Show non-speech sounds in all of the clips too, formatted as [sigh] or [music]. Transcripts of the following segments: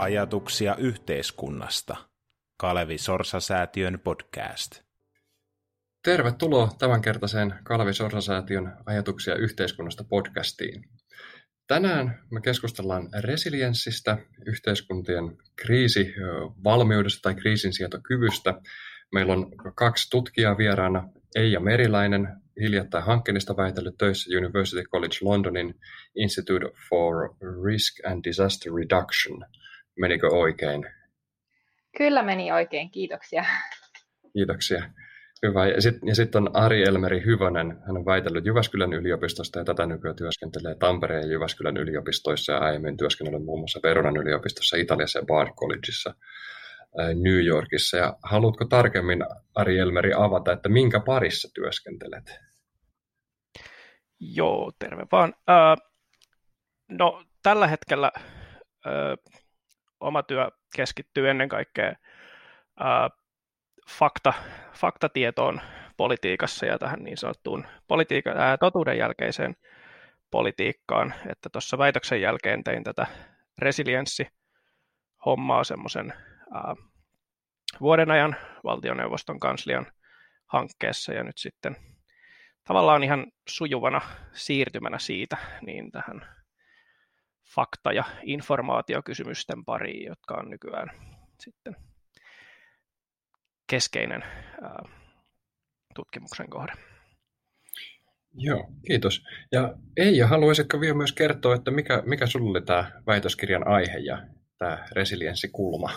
Ajatuksia yhteiskunnasta. Kalevi Sorsa-säätiön podcast. Tervetuloa tämänkertaiseen Kalevi Sorsa-säätiön Ajatuksia yhteiskunnasta podcastiin. Tänään me keskustellaan resilienssistä, yhteiskuntien kriisivalmiudesta tai kriisinsietokyvystä. Meillä on kaksi tutkijaa vieraana, Eija Meriläinen, hiljattain hankkeenista väitellyt töissä University College Londonin Institute for Risk and Disaster Reduction. Menikö oikein? Kyllä meni oikein, kiitoksia. Kiitoksia. Hyvä. Ja sitten sit on Ari Elmeri Hyvönen. Hän on väitellyt Jyväskylän yliopistosta ja tätä nykyään työskentelee Tampereen ja Jyväskylän yliopistoissa ja aiemmin työskennellyt muun muassa Veronan yliopistossa Italiassa ja Bard Collegeissa New Yorkissa. Ja haluatko tarkemmin, Ari Elmeri, avata, että minkä parissa työskentelet? Joo, terve vaan. Äh, no, tällä hetkellä äh, oma työ keskittyy ennen kaikkea äh, fakta, faktatietoon politiikassa ja tähän niin sanottuun politiika, ää, totuuden jälkeiseen politiikkaan, että tuossa väitöksen jälkeen tein tätä resilienssi-hommaa semmoisen vuoden ajan valtioneuvoston kanslian hankkeessa ja nyt sitten tavallaan ihan sujuvana siirtymänä siitä niin tähän fakta- ja informaatiokysymysten pariin, jotka on nykyään sitten keskeinen ää, tutkimuksen kohde. Joo, kiitos. Ja Eija, haluaisitko vielä myös kertoa, että mikä, mikä sinulle oli tämä väitöskirjan aihe ja tämä resilienssikulma?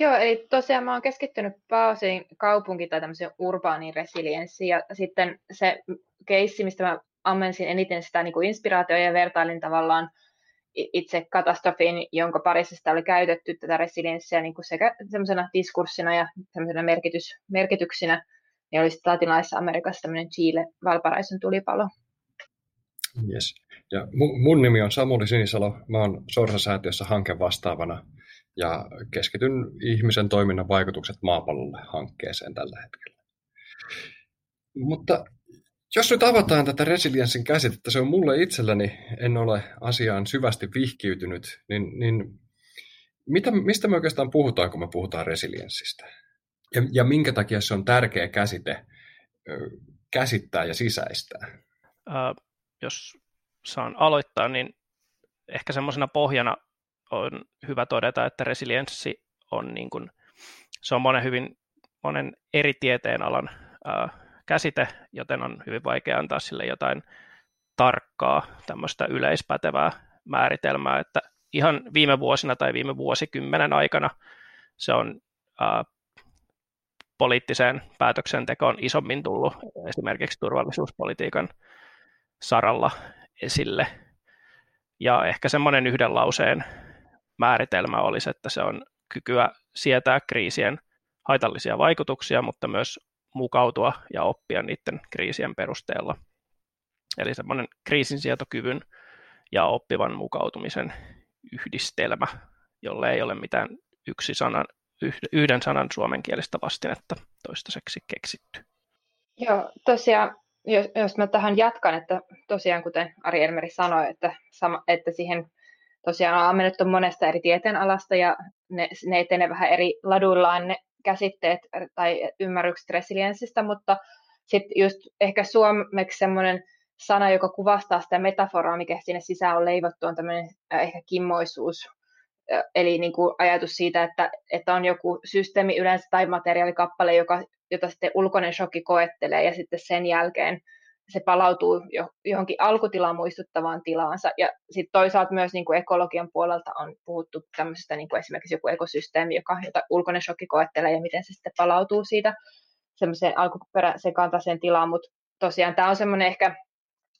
Joo, eli tosiaan mä oon keskittynyt pääosin kaupunki- tai tämmöiseen urbaaniin resilienssiin, ja sitten se keissi, mistä mä ammensin eniten sitä niin kuin inspiraatio ja vertailin tavallaan itse katastrofin, jonka parissa sitä oli käytetty tätä resilienssiä niin kuin sekä semmoisena diskurssina ja semmoisena merkitys, merkityksinä, niin olisi latinalaisessa Amerikassa tämmöinen Chile Valparaison tulipalo. Yes. Ja mun nimi on Samuli Sinisalo, mä oon Sorsa-säätiössä hankevastaavana ja keskityn ihmisen toiminnan vaikutukset maapallolle hankkeeseen tällä hetkellä. Mutta jos nyt avataan tätä resilienssin käsitettä, se on mulle itselleni, en ole asiaan syvästi vihkiytynyt, niin, niin mitä, mistä me oikeastaan puhutaan, kun me puhutaan resilienssistä? Ja, ja minkä takia se on tärkeä käsite käsittää ja sisäistää? Äh, jos saan aloittaa, niin ehkä semmoisena pohjana on hyvä todeta, että resilienssi on, niin kuin, se on monen, hyvin, monen eri tieteenalan äh, käsite, joten on hyvin vaikea antaa sille jotain tarkkaa tämmöistä yleispätevää määritelmää, että ihan viime vuosina tai viime vuosikymmenen aikana se on ää, poliittiseen päätöksentekoon isommin tullut esimerkiksi turvallisuuspolitiikan saralla esille. Ja ehkä semmoinen yhden lauseen määritelmä olisi, että se on kykyä sietää kriisien haitallisia vaikutuksia, mutta myös mukautua ja oppia niiden kriisien perusteella. Eli semmoinen kriisinsietokyvyn ja oppivan mukautumisen yhdistelmä, jolle ei ole mitään yksi sanan, yhden sanan suomenkielistä vastinetta toistaiseksi keksitty. Joo, tosiaan, jos, jos mä tähän jatkan, että tosiaan kuten Ari Elmeri sanoi, että, sama, että siihen tosiaan on ammennettu monesta eri tieteenalasta ja ne, ne etenee vähän eri laduillaan ne käsitteet tai ymmärrykset resilienssistä, mutta sitten just ehkä suomeksi semmoinen sana, joka kuvastaa sitä metaforaa, mikä sinne sisään on leivottu, on tämmöinen ehkä kimmoisuus, eli niin kuin ajatus siitä, että, että on joku systeemi yleensä tai materiaalikappale, joka, jota sitten ulkoinen shokki koettelee ja sitten sen jälkeen se palautuu johonkin alkutilaan muistuttavaan tilaansa. Ja sitten toisaalta myös niin kuin ekologian puolelta on puhuttu tämmöisestä niin kuin esimerkiksi joku ekosysteemi, joka, jota ulkoinen shokki koettelee ja miten se sitten palautuu siitä semmoiseen alkuperäiseen tilaan. Mutta tosiaan tämä on semmoinen ehkä,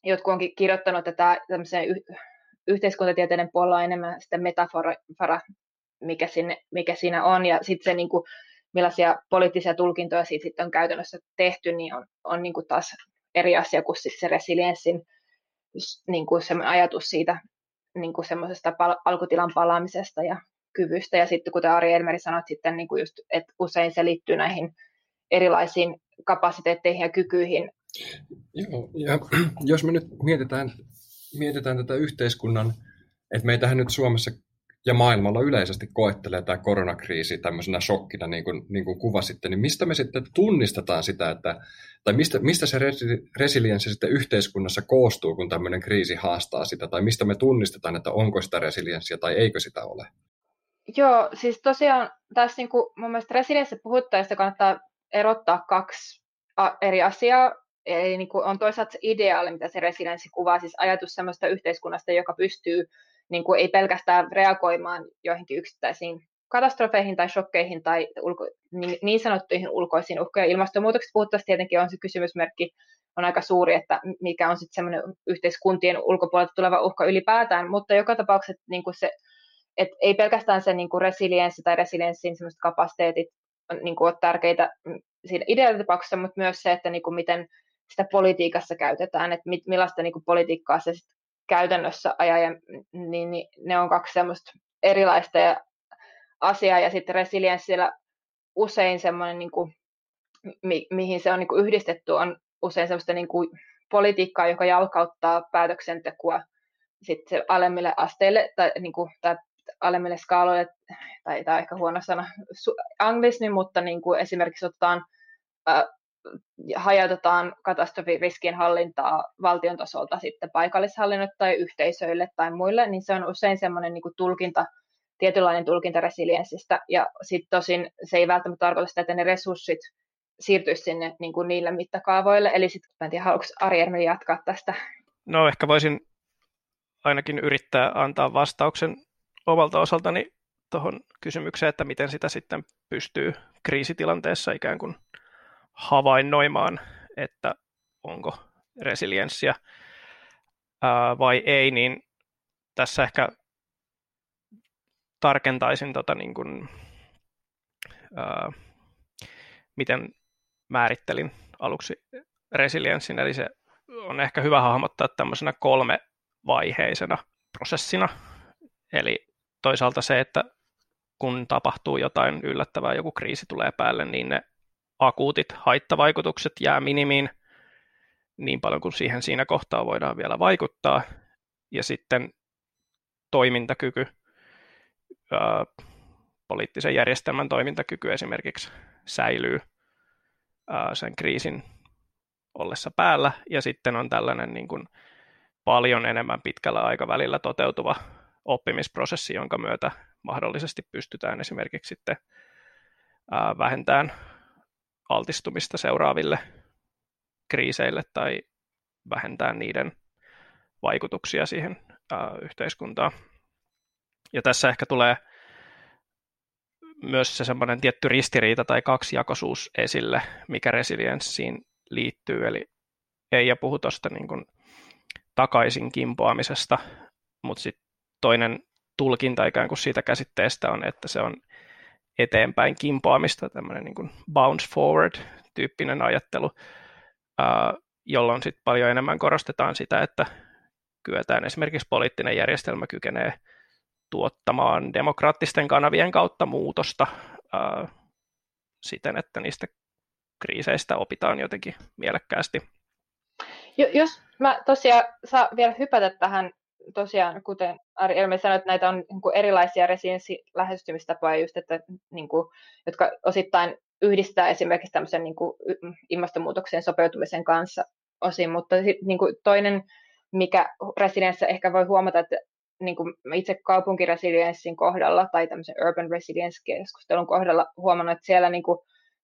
jotkut onkin kirjoittanut, että tämmöiseen y- yhteiskuntatieteiden puolella on enemmän sitä metafora, mikä, sinne, mikä siinä on, ja sitten se niin kuin, millaisia poliittisia tulkintoja siitä sitten on käytännössä tehty, niin on, on niin kuin taas eri asia kuin siis se resilienssin niin kuin se ajatus siitä niin kuin semmoisesta pal- alkutilan palaamisesta ja kyvystä. Ja sitten kuten Ari Elmeri sanoi, sitten niin kuin just, että usein se liittyy näihin erilaisiin kapasiteetteihin ja kykyihin. Joo, ja [clears throat] jos me nyt mietitään, mietitään tätä yhteiskunnan, että meitähän nyt Suomessa ja maailmalla yleisesti koettelee tämä koronakriisi tämmöisenä shokkina, niin kuin, niin kuin kuvasitte, niin mistä me sitten tunnistetaan sitä, että, tai mistä, mistä se resilienssi sitten yhteiskunnassa koostuu, kun tämmöinen kriisi haastaa sitä, tai mistä me tunnistetaan, että onko sitä resilienssiä tai eikö sitä ole? Joo, siis tosiaan tässä niin kuin, mun mielestä resilienssiä puhuttaessa kannattaa erottaa kaksi eri asiaa. Eli niin kuin on toisaalta se ideaali, mitä se resilienssi kuvaa, siis ajatus sellaista yhteiskunnasta, joka pystyy niin kuin ei pelkästään reagoimaan joihinkin yksittäisiin katastrofeihin tai shokkeihin tai ulko, niin, niin sanottuihin ulkoisiin uhkoihin. Ilmastonmuutoksesta puhuttaessa tietenkin on se kysymysmerkki on aika suuri, että mikä on sitten semmoinen yhteiskuntien ulkopuolelta tuleva uhka ylipäätään, mutta joka tapauksessa niin kuin se, et ei pelkästään se niin kuin resilienssi tai resilienssin semmoiset kapasiteetit niin kuin ole tärkeitä siinä ideaalitapauksessa, mutta myös se, että niin kuin miten sitä politiikassa käytetään, että millaista niin kuin politiikkaa se sit käytännössä ajaa, ja, niin, niin ne on kaksi semmoista erilaista ja asiaa, ja sitten resilienssillä usein semmoinen, niin kuin, mi, mihin se on niin kuin yhdistetty, on usein semmoista niin kuin politiikkaa, joka jalkauttaa päätöksentekoa sitten alemmille asteille tai, niin kuin, tai alemmille skaaloille, tai tämä on ehkä huono sana anglismi, mutta niin kuin esimerkiksi otetaan hajautetaan katastrofiriskien hallintaa valtion tasolta sitten paikallishallinnoille tai yhteisöille tai muille, niin se on usein semmoinen niin tulkinta, tietynlainen tulkinta resilienssistä, ja sitten tosin se ei välttämättä tarkoita sitä, että ne resurssit siirtyisi sinne niin kuin niille mittakaavoille, eli sitten, en tiedä, haluatko Ari jatkaa tästä? No ehkä voisin ainakin yrittää antaa vastauksen omalta osaltani tuohon kysymykseen, että miten sitä sitten pystyy kriisitilanteessa ikään kuin havainnoimaan, että onko resilienssiä vai ei, niin tässä ehkä tarkentaisin tota niin kuin, ää, miten määrittelin aluksi resilienssin, eli se on ehkä hyvä hahmottaa tämmöisenä kolmevaiheisena prosessina, eli toisaalta se, että kun tapahtuu jotain yllättävää, joku kriisi tulee päälle, niin ne akuutit haittavaikutukset jää minimiin niin paljon kuin siihen siinä kohtaa voidaan vielä vaikuttaa. Ja sitten toimintakyky, ää, poliittisen järjestelmän toimintakyky esimerkiksi säilyy ää, sen kriisin ollessa päällä. Ja sitten on tällainen niin kuin paljon enemmän pitkällä aikavälillä toteutuva oppimisprosessi, jonka myötä mahdollisesti pystytään esimerkiksi sitten ää, vähentämään altistumista seuraaville kriiseille tai vähentää niiden vaikutuksia siihen yhteiskuntaan. Ja tässä ehkä tulee myös se semmoinen tietty ristiriita tai kaksijakoisuus esille, mikä resilienssiin liittyy. Eli ei puhu tuosta niin takaisin kimpoamisesta, mutta sitten toinen tulkinta ikään kuin siitä käsitteestä on, että se on eteenpäin kimpoamista, tämmöinen niin bounce forward-tyyppinen ajattelu, jolloin sitten paljon enemmän korostetaan sitä, että kyetään esimerkiksi poliittinen järjestelmä kykenee tuottamaan demokraattisten kanavien kautta muutosta siten, että niistä kriiseistä opitaan jotenkin mielekkäästi. Jos mä tosiaan saa vielä hypätä tähän tosiaan, kuten Ari Elme sanoi, että näitä on niin kuin erilaisia resilienssilähestymistapoja, just, että, niin kuin, jotka osittain yhdistää esimerkiksi tämmöisen niin kuin, ilmastonmuutokseen sopeutumisen kanssa osin, mutta niin kuin, toinen, mikä resilienssissä ehkä voi huomata, että niin kuin itse kaupunkiresilienssin kohdalla tai tämmöisen urban resilience-keskustelun kohdalla huomannut, että siellä niin kuin,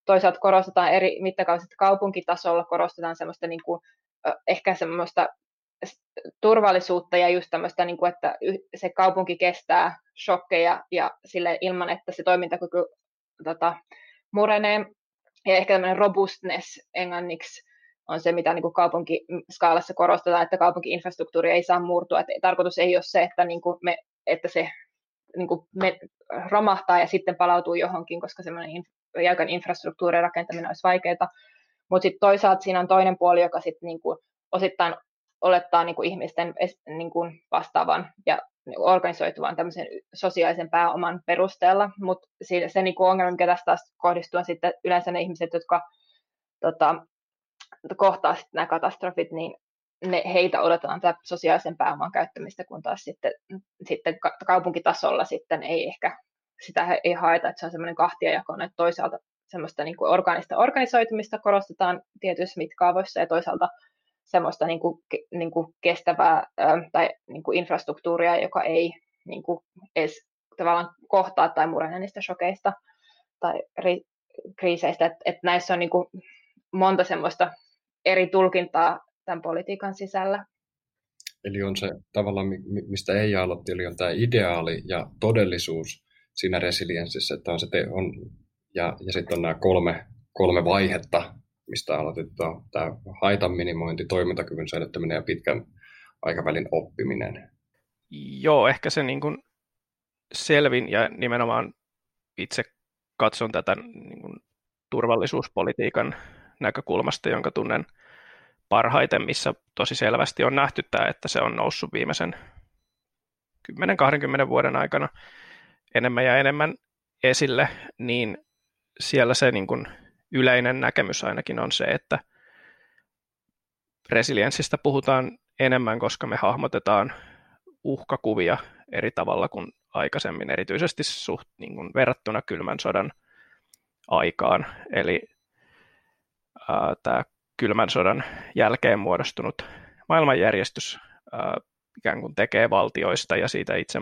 toisaalta korostetaan eri mittakaavassa kaupunkitasolla, korostetaan semmoista niin kuin, ehkä semmoista turvallisuutta ja just tämmöistä, niin kuin, että se kaupunki kestää shokkeja ja sille ilman, että se toimintakyky tota, murenee. Ja ehkä tämmöinen robustness englanniksi on se, mitä niin kuin kaupunkiskaalassa korostetaan, että kaupunkiinfrastruktuuri ei saa murtua. Että tarkoitus ei ole se, että, niin kuin me, että se niin kuin me romahtaa ja sitten palautuu johonkin, koska semmoinen inf- jäykän infrastruktuurin rakentaminen olisi vaikeaa. Mutta sitten toisaalta siinä on toinen puoli, joka sitten niin kuin osittain olettaa niin kuin ihmisten niin kuin vastaavan ja organisoituvan tämmöisen sosiaalisen pääoman perusteella, mutta se, se niin kuin ongelma, mikä tästä taas kohdistuu, on sitten yleensä ne ihmiset, jotka tota, kohtaa sitten nämä katastrofit, niin ne, heitä odotetaan tätä sosiaalisen pääoman käyttämistä, kun taas sitten, sitten kaupunkitasolla sitten ei ehkä sitä ei haeta, että se on semmoinen kahtiajako, että toisaalta semmoista niin kuin organista organisoitumista korostetaan tietyissä mitkaavoissa ja toisaalta semmoista niin kuin, niin kuin kestävää tai niin kuin infrastruktuuria, joka ei niin kuin edes tavallaan kohtaa tai murene niistä shokeista tai ri, kriiseistä. Että et näissä on niin kuin monta semmoista eri tulkintaa tämän politiikan sisällä. Eli on se tavallaan, mistä ei aloitti, eli on tämä ideaali ja todellisuus siinä resilienssissä, että on se te, on, ja, ja sitten on nämä kolme, kolme vaihetta, mistä aloitetaan tämä haitan minimointi, toimintakyvyn säilyttäminen ja pitkän aikavälin oppiminen. Joo, ehkä se niin kuin selvin ja nimenomaan itse katson tätä niin kuin turvallisuuspolitiikan näkökulmasta, jonka tunnen parhaiten, missä tosi selvästi on nähty tämä, että se on noussut viimeisen 10-20 vuoden aikana enemmän ja enemmän esille, niin siellä se niin kuin yleinen näkemys ainakin on se, että resilienssistä puhutaan enemmän, koska me hahmotetaan uhkakuvia eri tavalla kuin aikaisemmin, erityisesti suht, niin kuin verrattuna kylmän sodan aikaan. Eli ää, tämä kylmän sodan jälkeen muodostunut maailmanjärjestys ää, ikään kuin tekee valtioista ja siitä itse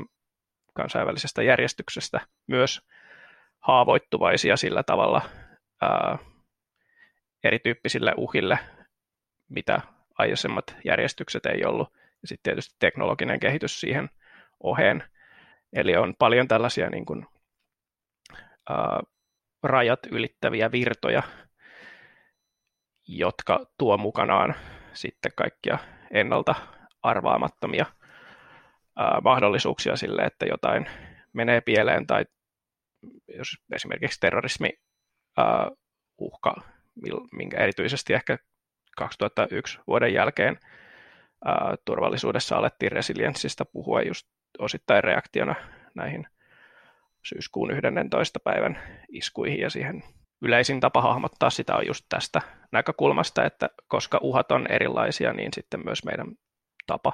kansainvälisestä järjestyksestä myös haavoittuvaisia sillä tavalla ää, erityyppisille uhille, mitä aikaisemmat järjestykset ei ollut. Ja sitten tietysti teknologinen kehitys siihen oheen. Eli on paljon tällaisia niin kuin, ää, rajat ylittäviä virtoja, jotka tuo mukanaan sitten kaikkia ennalta arvaamattomia ää, mahdollisuuksia sille, että jotain menee pieleen tai jos esimerkiksi terrorismi ää, uhka, minkä erityisesti ehkä 2001 vuoden jälkeen ää, turvallisuudessa alettiin resilienssistä puhua just osittain reaktiona näihin syyskuun 11. päivän iskuihin ja siihen yleisin tapa hahmottaa sitä on just tästä näkökulmasta, että koska uhat on erilaisia, niin sitten myös meidän tapa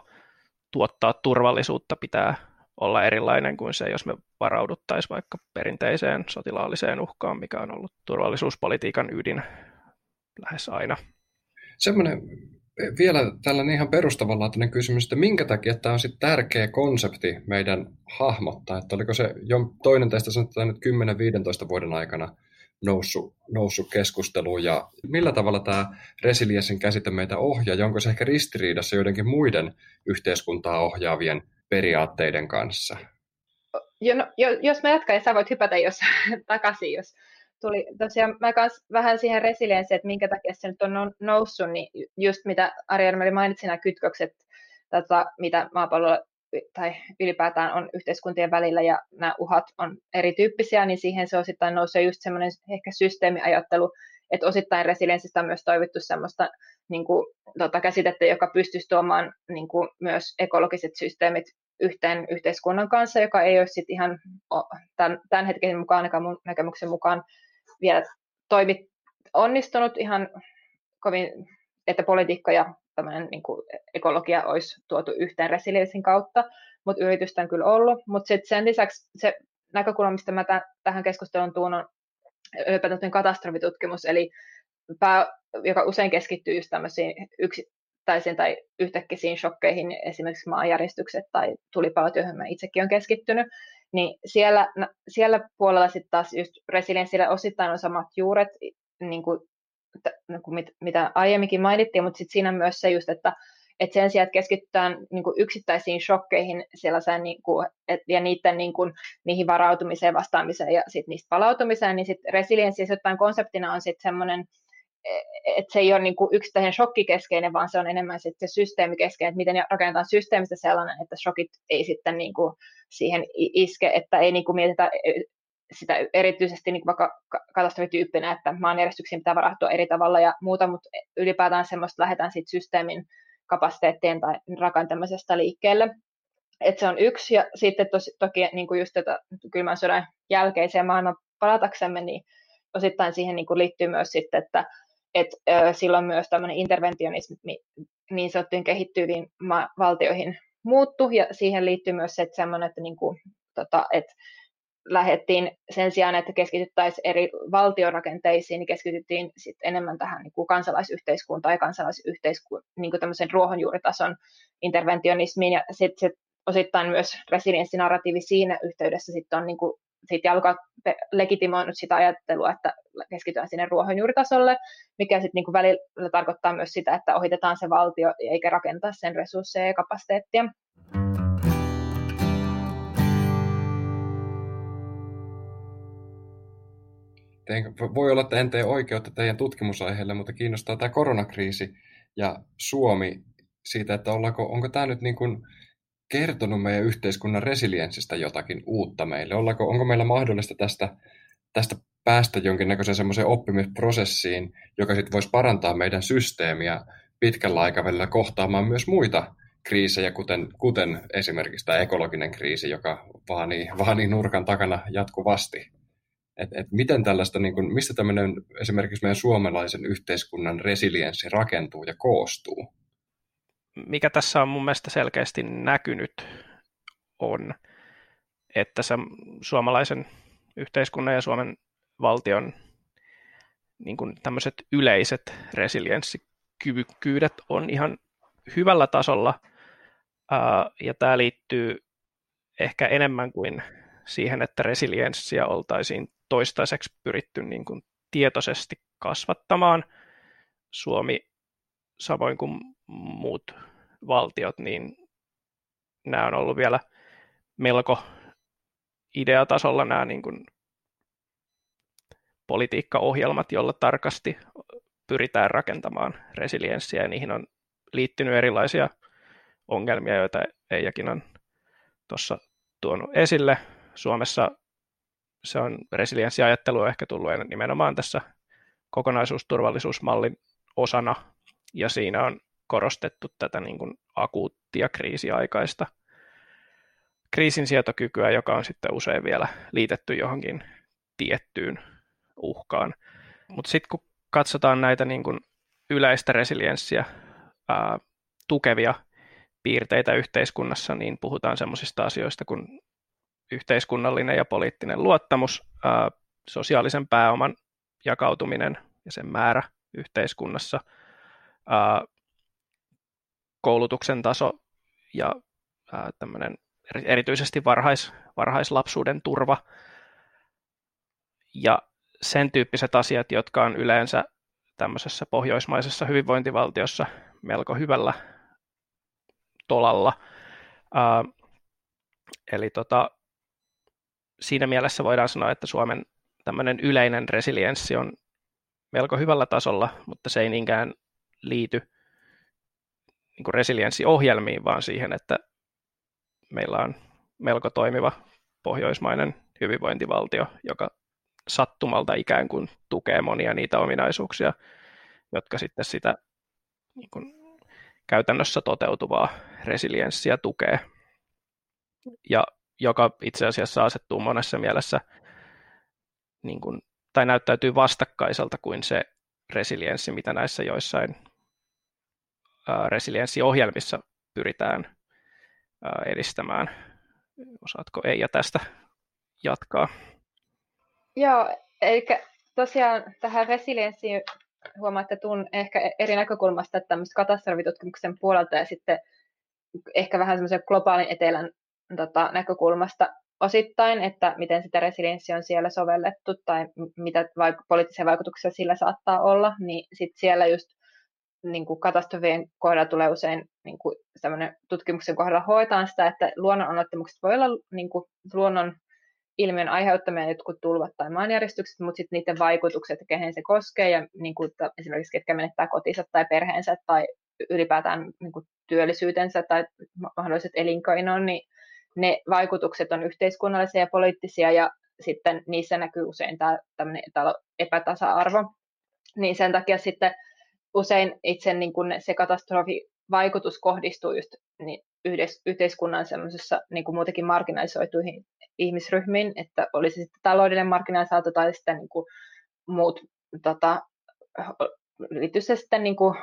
tuottaa turvallisuutta pitää olla erilainen kuin se, jos me varauduttaisiin vaikka perinteiseen sotilaalliseen uhkaan, mikä on ollut turvallisuuspolitiikan ydin lähes aina. Semmoinen vielä tällainen ihan perustavanlaatuinen kysymys, että minkä takia tämä on sitten tärkeä konsepti meidän hahmottaa, että oliko se jo toinen tästä sanotaan nyt 10-15 vuoden aikana noussut, noussut keskusteluun? Ja millä tavalla tämä resilienssin käsite meitä ohjaa? Ja onko se ehkä ristiriidassa joidenkin muiden yhteiskuntaa ohjaavien periaatteiden kanssa? Jo, no, jos mä jatkan, ja sä voit hypätä jos [laughs] takaisin, jos tuli tosiaan mä kans vähän siihen resilienssiin, että minkä takia se nyt on noussut, niin just mitä Armeli mainitsi nämä kytkökset, tota, mitä maapallolla tai ylipäätään on yhteiskuntien välillä ja nämä uhat on erityyppisiä, niin siihen se osittain nousee just semmoinen ehkä systeemiajattelu, että osittain resilienssistä on myös toivottu semmoista niin kuin, tota, käsitettä, joka pystyisi tuomaan niin kuin, myös ekologiset systeemit yhteen yhteiskunnan kanssa, joka ei ole sit ihan tämän, tämän hetken mukaan, ainakaan mun näkemyksen mukaan, vielä toimi, onnistunut ihan kovin, että politiikka ja niin kuin ekologia olisi tuotu yhteen resilienssin kautta, mutta yritystä on kyllä ollut. Mutta sen lisäksi se näkökulma, mistä mä t- tähän keskusteluun tuun, on ylipäätään katastrofitutkimus, eli pää, joka usein keskittyy just tämmöisiin yksittäisiin tai yhtäkkiä shokkeihin, esimerkiksi maanjäristykset tai tulipalot, joihin mä itsekin olen keskittynyt, niin siellä, siellä puolella sitten taas just resilienssillä osittain on samat juuret, niin kuin, niin kuin mit, mitä aiemminkin mainittiin, mutta sitten siinä myös se just, että et sen sijaan, että keskitytään niin kuin yksittäisiin shokkeihin niin kuin, et, ja niiden, niin kuin, niihin varautumiseen, vastaamiseen ja sitten niistä palautumiseen, niin sitten resilienssi jotain konseptina on sitten semmoinen, että se ei ole niin kuin yksittäinen shokkikeskeinen, vaan se on enemmän sitten se systeemikeskeinen, että miten rakennetaan systeemistä sellainen, että shokit ei sitten niin kuin siihen iske, että ei niin kuin mietitä sitä erityisesti niin vaikka katastrofityyppinä, että maanjärjestyksiin pitää varautua eri tavalla ja muuta, mutta ylipäätään semmoista lähdetään sitten systeemin kapasiteettien tai rakentamisesta liikkeelle. Et se on yksi, ja sitten tos, toki niin kuin just tätä kylmän sodan jälkeiseen maailman palataksemme, niin osittain siihen niin kuin liittyy myös sitten, että että äh, silloin myös tämmöinen interventionismi niin sanottuihin kehittyviin ma- valtioihin muuttu, ja siihen liittyy myös se, että semmoinen, että, niin kuin, tota, että lähdettiin sen sijaan, että keskityttäisiin eri valtiorakenteisiin, niin keskityttiin sit enemmän tähän niin kuin kansalaisyhteiskuntaan ja kansalaisyhteiskuntaan niin kuin ruohonjuuritason interventionismiin, ja sitten sit osittain myös resilienssinarratiivi siinä yhteydessä sitten on niin kuin, sit jalka legitimoinut sitä ajattelua, että keskitytään sinne ruohonjuuritasolle, mikä sitten niin välillä tarkoittaa myös sitä, että ohitetaan se valtio eikä rakentaa sen resursseja ja kapasiteettia. Tein, voi olla, että en tee oikeutta teidän tutkimusaiheelle, mutta kiinnostaa tämä koronakriisi ja Suomi siitä, että ollaanko, onko tämä nyt niin kuin kertonut meidän yhteiskunnan resilienssistä jotakin uutta meille? Ollaanko, onko meillä mahdollista tästä, tästä päästä jonkinnäköiseen semmoiseen oppimisprosessiin, joka sitten voisi parantaa meidän systeemiä pitkällä aikavälillä kohtaamaan myös muita kriisejä, kuten, kuten esimerkiksi tämä ekologinen kriisi, joka vaanii, vaanii nurkan takana jatkuvasti. Et, et miten tällaista, niin kun, mistä tämmöinen esimerkiksi meidän suomalaisen yhteiskunnan resilienssi rakentuu ja koostuu? Mikä tässä on mun mielestä selkeästi näkynyt on, että se suomalaisen yhteiskunnan ja Suomen valtion niin kuin tämmöiset yleiset resilienssikyvykkyydet on ihan hyvällä tasolla, ja tämä liittyy ehkä enemmän kuin siihen, että resilienssiä oltaisiin toistaiseksi pyritty niin kuin tietoisesti kasvattamaan. Suomi, samoin kuin muut valtiot, niin nämä on ollut vielä melko ideatasolla nämä niin kuin politiikkaohjelmat, joilla tarkasti pyritään rakentamaan resilienssiä ja niihin on liittynyt erilaisia ongelmia, joita Eijakin on tuossa tuonut esille. Suomessa se on resilienssiajattelu ehkä tullut nimenomaan tässä kokonaisuusturvallisuusmallin osana, ja siinä on korostettu tätä niin kuin akuuttia kriisiaikaista kriisinsietokykyä, joka on sitten usein vielä liitetty johonkin tiettyyn uhkaan. Mutta sitten kun katsotaan näitä niin kuin yleistä resilienssiä ää, tukevia piirteitä yhteiskunnassa, niin puhutaan semmoisista asioista kuin yhteiskunnallinen ja poliittinen luottamus, sosiaalisen pääoman jakautuminen ja sen määrä yhteiskunnassa, koulutuksen taso ja ää, erityisesti varhais, varhaislapsuuden turva ja sen tyyppiset asiat, jotka on yleensä tämmöisessä pohjoismaisessa hyvinvointivaltiossa melko hyvällä tolalla. Ää, eli tota, siinä mielessä voidaan sanoa, että Suomen tämmöinen yleinen resilienssi on melko hyvällä tasolla, mutta se ei niinkään liity niin kuin resilienssiohjelmiin, vaan siihen, että meillä on melko toimiva pohjoismainen hyvinvointivaltio, joka sattumalta ikään kuin tukee monia niitä ominaisuuksia, jotka sitten sitä niin kuin käytännössä toteutuvaa resilienssiä tukee. Ja joka itse asiassa asettuu monessa mielessä niin kuin, tai näyttäytyy vastakkaiselta kuin se resilienssi, mitä näissä joissain ää, resilienssiohjelmissa pyritään ää, edistämään. Osaatko Eija tästä jatkaa? Joo, eli tosiaan tähän resilienssiin huomaatte tuun ehkä eri näkökulmasta tämmöistä katastrofitutkimuksen puolelta ja sitten ehkä vähän semmoisen globaalin etelän tota, näkökulmasta osittain, että miten sitä resilienssia on siellä sovellettu tai mitä vaik- poliittisia vaikutuksia sillä saattaa olla, niin sitten siellä just niin kuin katastrofien kohdalla tulee usein niin kuin tutkimuksen kohdalla hoitaan sitä, että luonnon onnettomuukset voi olla niin kuin luonnon ilmiön aiheuttamia jotkut tulvat tai maanjäristykset, mutta sitten niiden vaikutukset, kehen se koskee ja niin kuin, esimerkiksi ketkä menettää kotinsa tai perheensä tai ylipäätään niin kuin työllisyytensä tai mahdolliset elinkeinoon, niin ne vaikutukset on yhteiskunnallisia ja poliittisia ja sitten niissä näkyy usein tämä epätasa-arvo. Niin sen takia sitten usein itse niin kuin se katastrofivaikutus kohdistuu just niin yhteiskunnan semmoisessa niin kuin muutenkin marginalisoituihin ihmisryhmiin, että olisi sitten taloudellinen marginalisaatio tai sitten niin kuin muut tota, liittyy se sitten niin kuin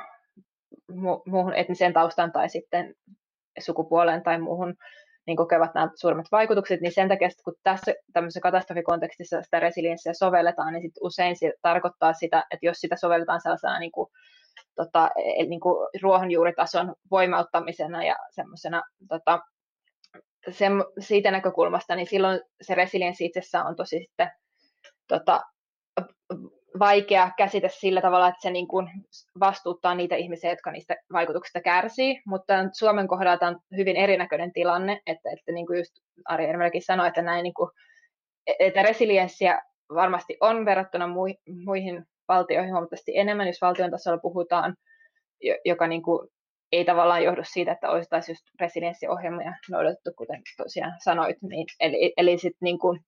muuhun etniseen taustaan tai sitten sukupuoleen tai muuhun, niin kokevat nämä suurimmat vaikutukset, niin sen takia, että kun tässä tämmöisessä katastrofikontekstissa sitä resilienssiä sovelletaan, niin sit usein se tarkoittaa sitä, että jos sitä sovelletaan sellaisena niin kuin, tota, niin kuin ruohonjuuritason voimauttamisena ja semmoisena tota, sen, siitä näkökulmasta, niin silloin se resilienssi itsessään on tosi sitten tota, vaikea käsite sillä tavalla, että se niin kuin vastuuttaa niitä ihmisiä, jotka niistä vaikutuksista kärsii, mutta Suomen kohdalla on hyvin erinäköinen tilanne, että, että niin kuin just Ari Ermelkin sanoi, että, näin niin kuin, että resilienssiä varmasti on verrattuna muihin valtioihin huomattavasti enemmän, jos valtion tasolla puhutaan, joka niin kuin ei tavallaan johdu siitä, että olisi taas just resilienssiohjelmia noudatettu, kuten tosiaan sanoit. Niin, eli eli sit niin kuin,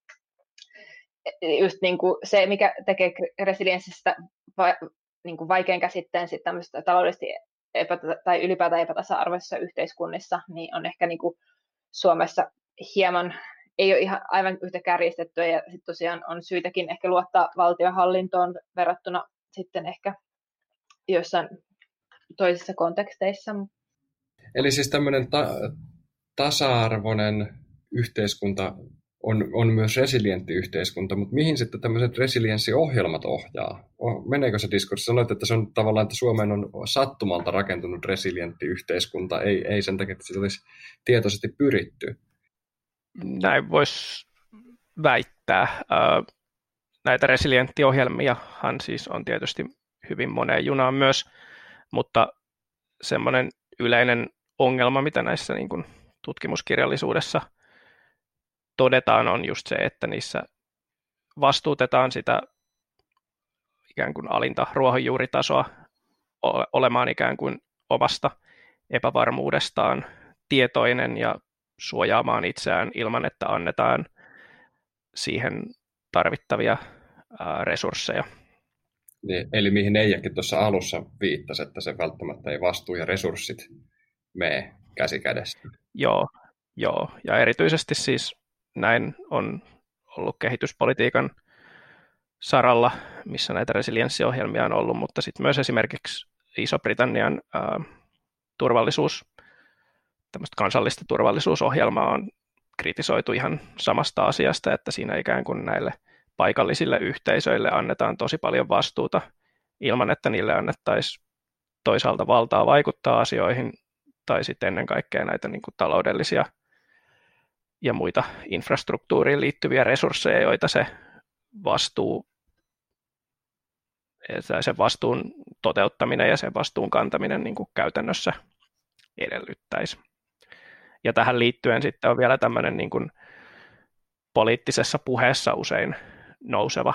just niin kuin se, mikä tekee resilienssistä va, niin kuin vaikean käsitteen sit taloudellisesti epätä, tai ylipäätään epätasa-arvoisissa yhteiskunnissa, niin on ehkä niin kuin Suomessa hieman, ei ole ihan aivan yhtä kärjistettyä, ja sitten tosiaan on syytäkin ehkä luottaa valtionhallintoon verrattuna sitten ehkä jossain toisissa konteksteissa. Eli siis tämmöinen ta- tasa-arvoinen yhteiskunta on, on myös resilientti yhteiskunta, mutta mihin sitten tämmöiset resilienssiohjelmat ohjaa? Meneekö se diskurssi? Sanoit, että se on tavallaan, että Suomeen on sattumalta rakentunut resilientti yhteiskunta, ei, ei sen takia, että se olisi tietoisesti pyritty. Näin voisi väittää. Näitä resilienttiohjelmiahan siis on tietysti hyvin moneen junaan myös, mutta semmoinen yleinen ongelma, mitä näissä niin kuin tutkimuskirjallisuudessa – todetaan, on just se, että niissä vastuutetaan sitä ikään kuin alinta ruohonjuuritasoa olemaan ikään kuin omasta epävarmuudestaan tietoinen ja suojaamaan itseään ilman, että annetaan siihen tarvittavia resursseja. Niin, eli mihin Eijakin tuossa alussa viittasi, että se välttämättä ei vastuu ja resurssit mene käsi kädessä. Joo, joo, ja erityisesti siis näin on ollut kehityspolitiikan saralla, missä näitä resilienssiohjelmia on ollut, mutta sitten myös esimerkiksi Iso-Britannian ää, turvallisuus, tämmöistä kansallista turvallisuusohjelmaa on kritisoitu ihan samasta asiasta, että siinä ikään kuin näille paikallisille yhteisöille annetaan tosi paljon vastuuta ilman, että niille annettaisiin toisaalta valtaa vaikuttaa asioihin tai sitten ennen kaikkea näitä niin kuin taloudellisia ja muita infrastruktuuriin liittyviä resursseja, joita se vastuu, sen vastuun toteuttaminen ja sen vastuun kantaminen niin kuin käytännössä edellyttäisi. Ja tähän liittyen sitten on vielä tämmöinen niin kuin poliittisessa puheessa usein nouseva,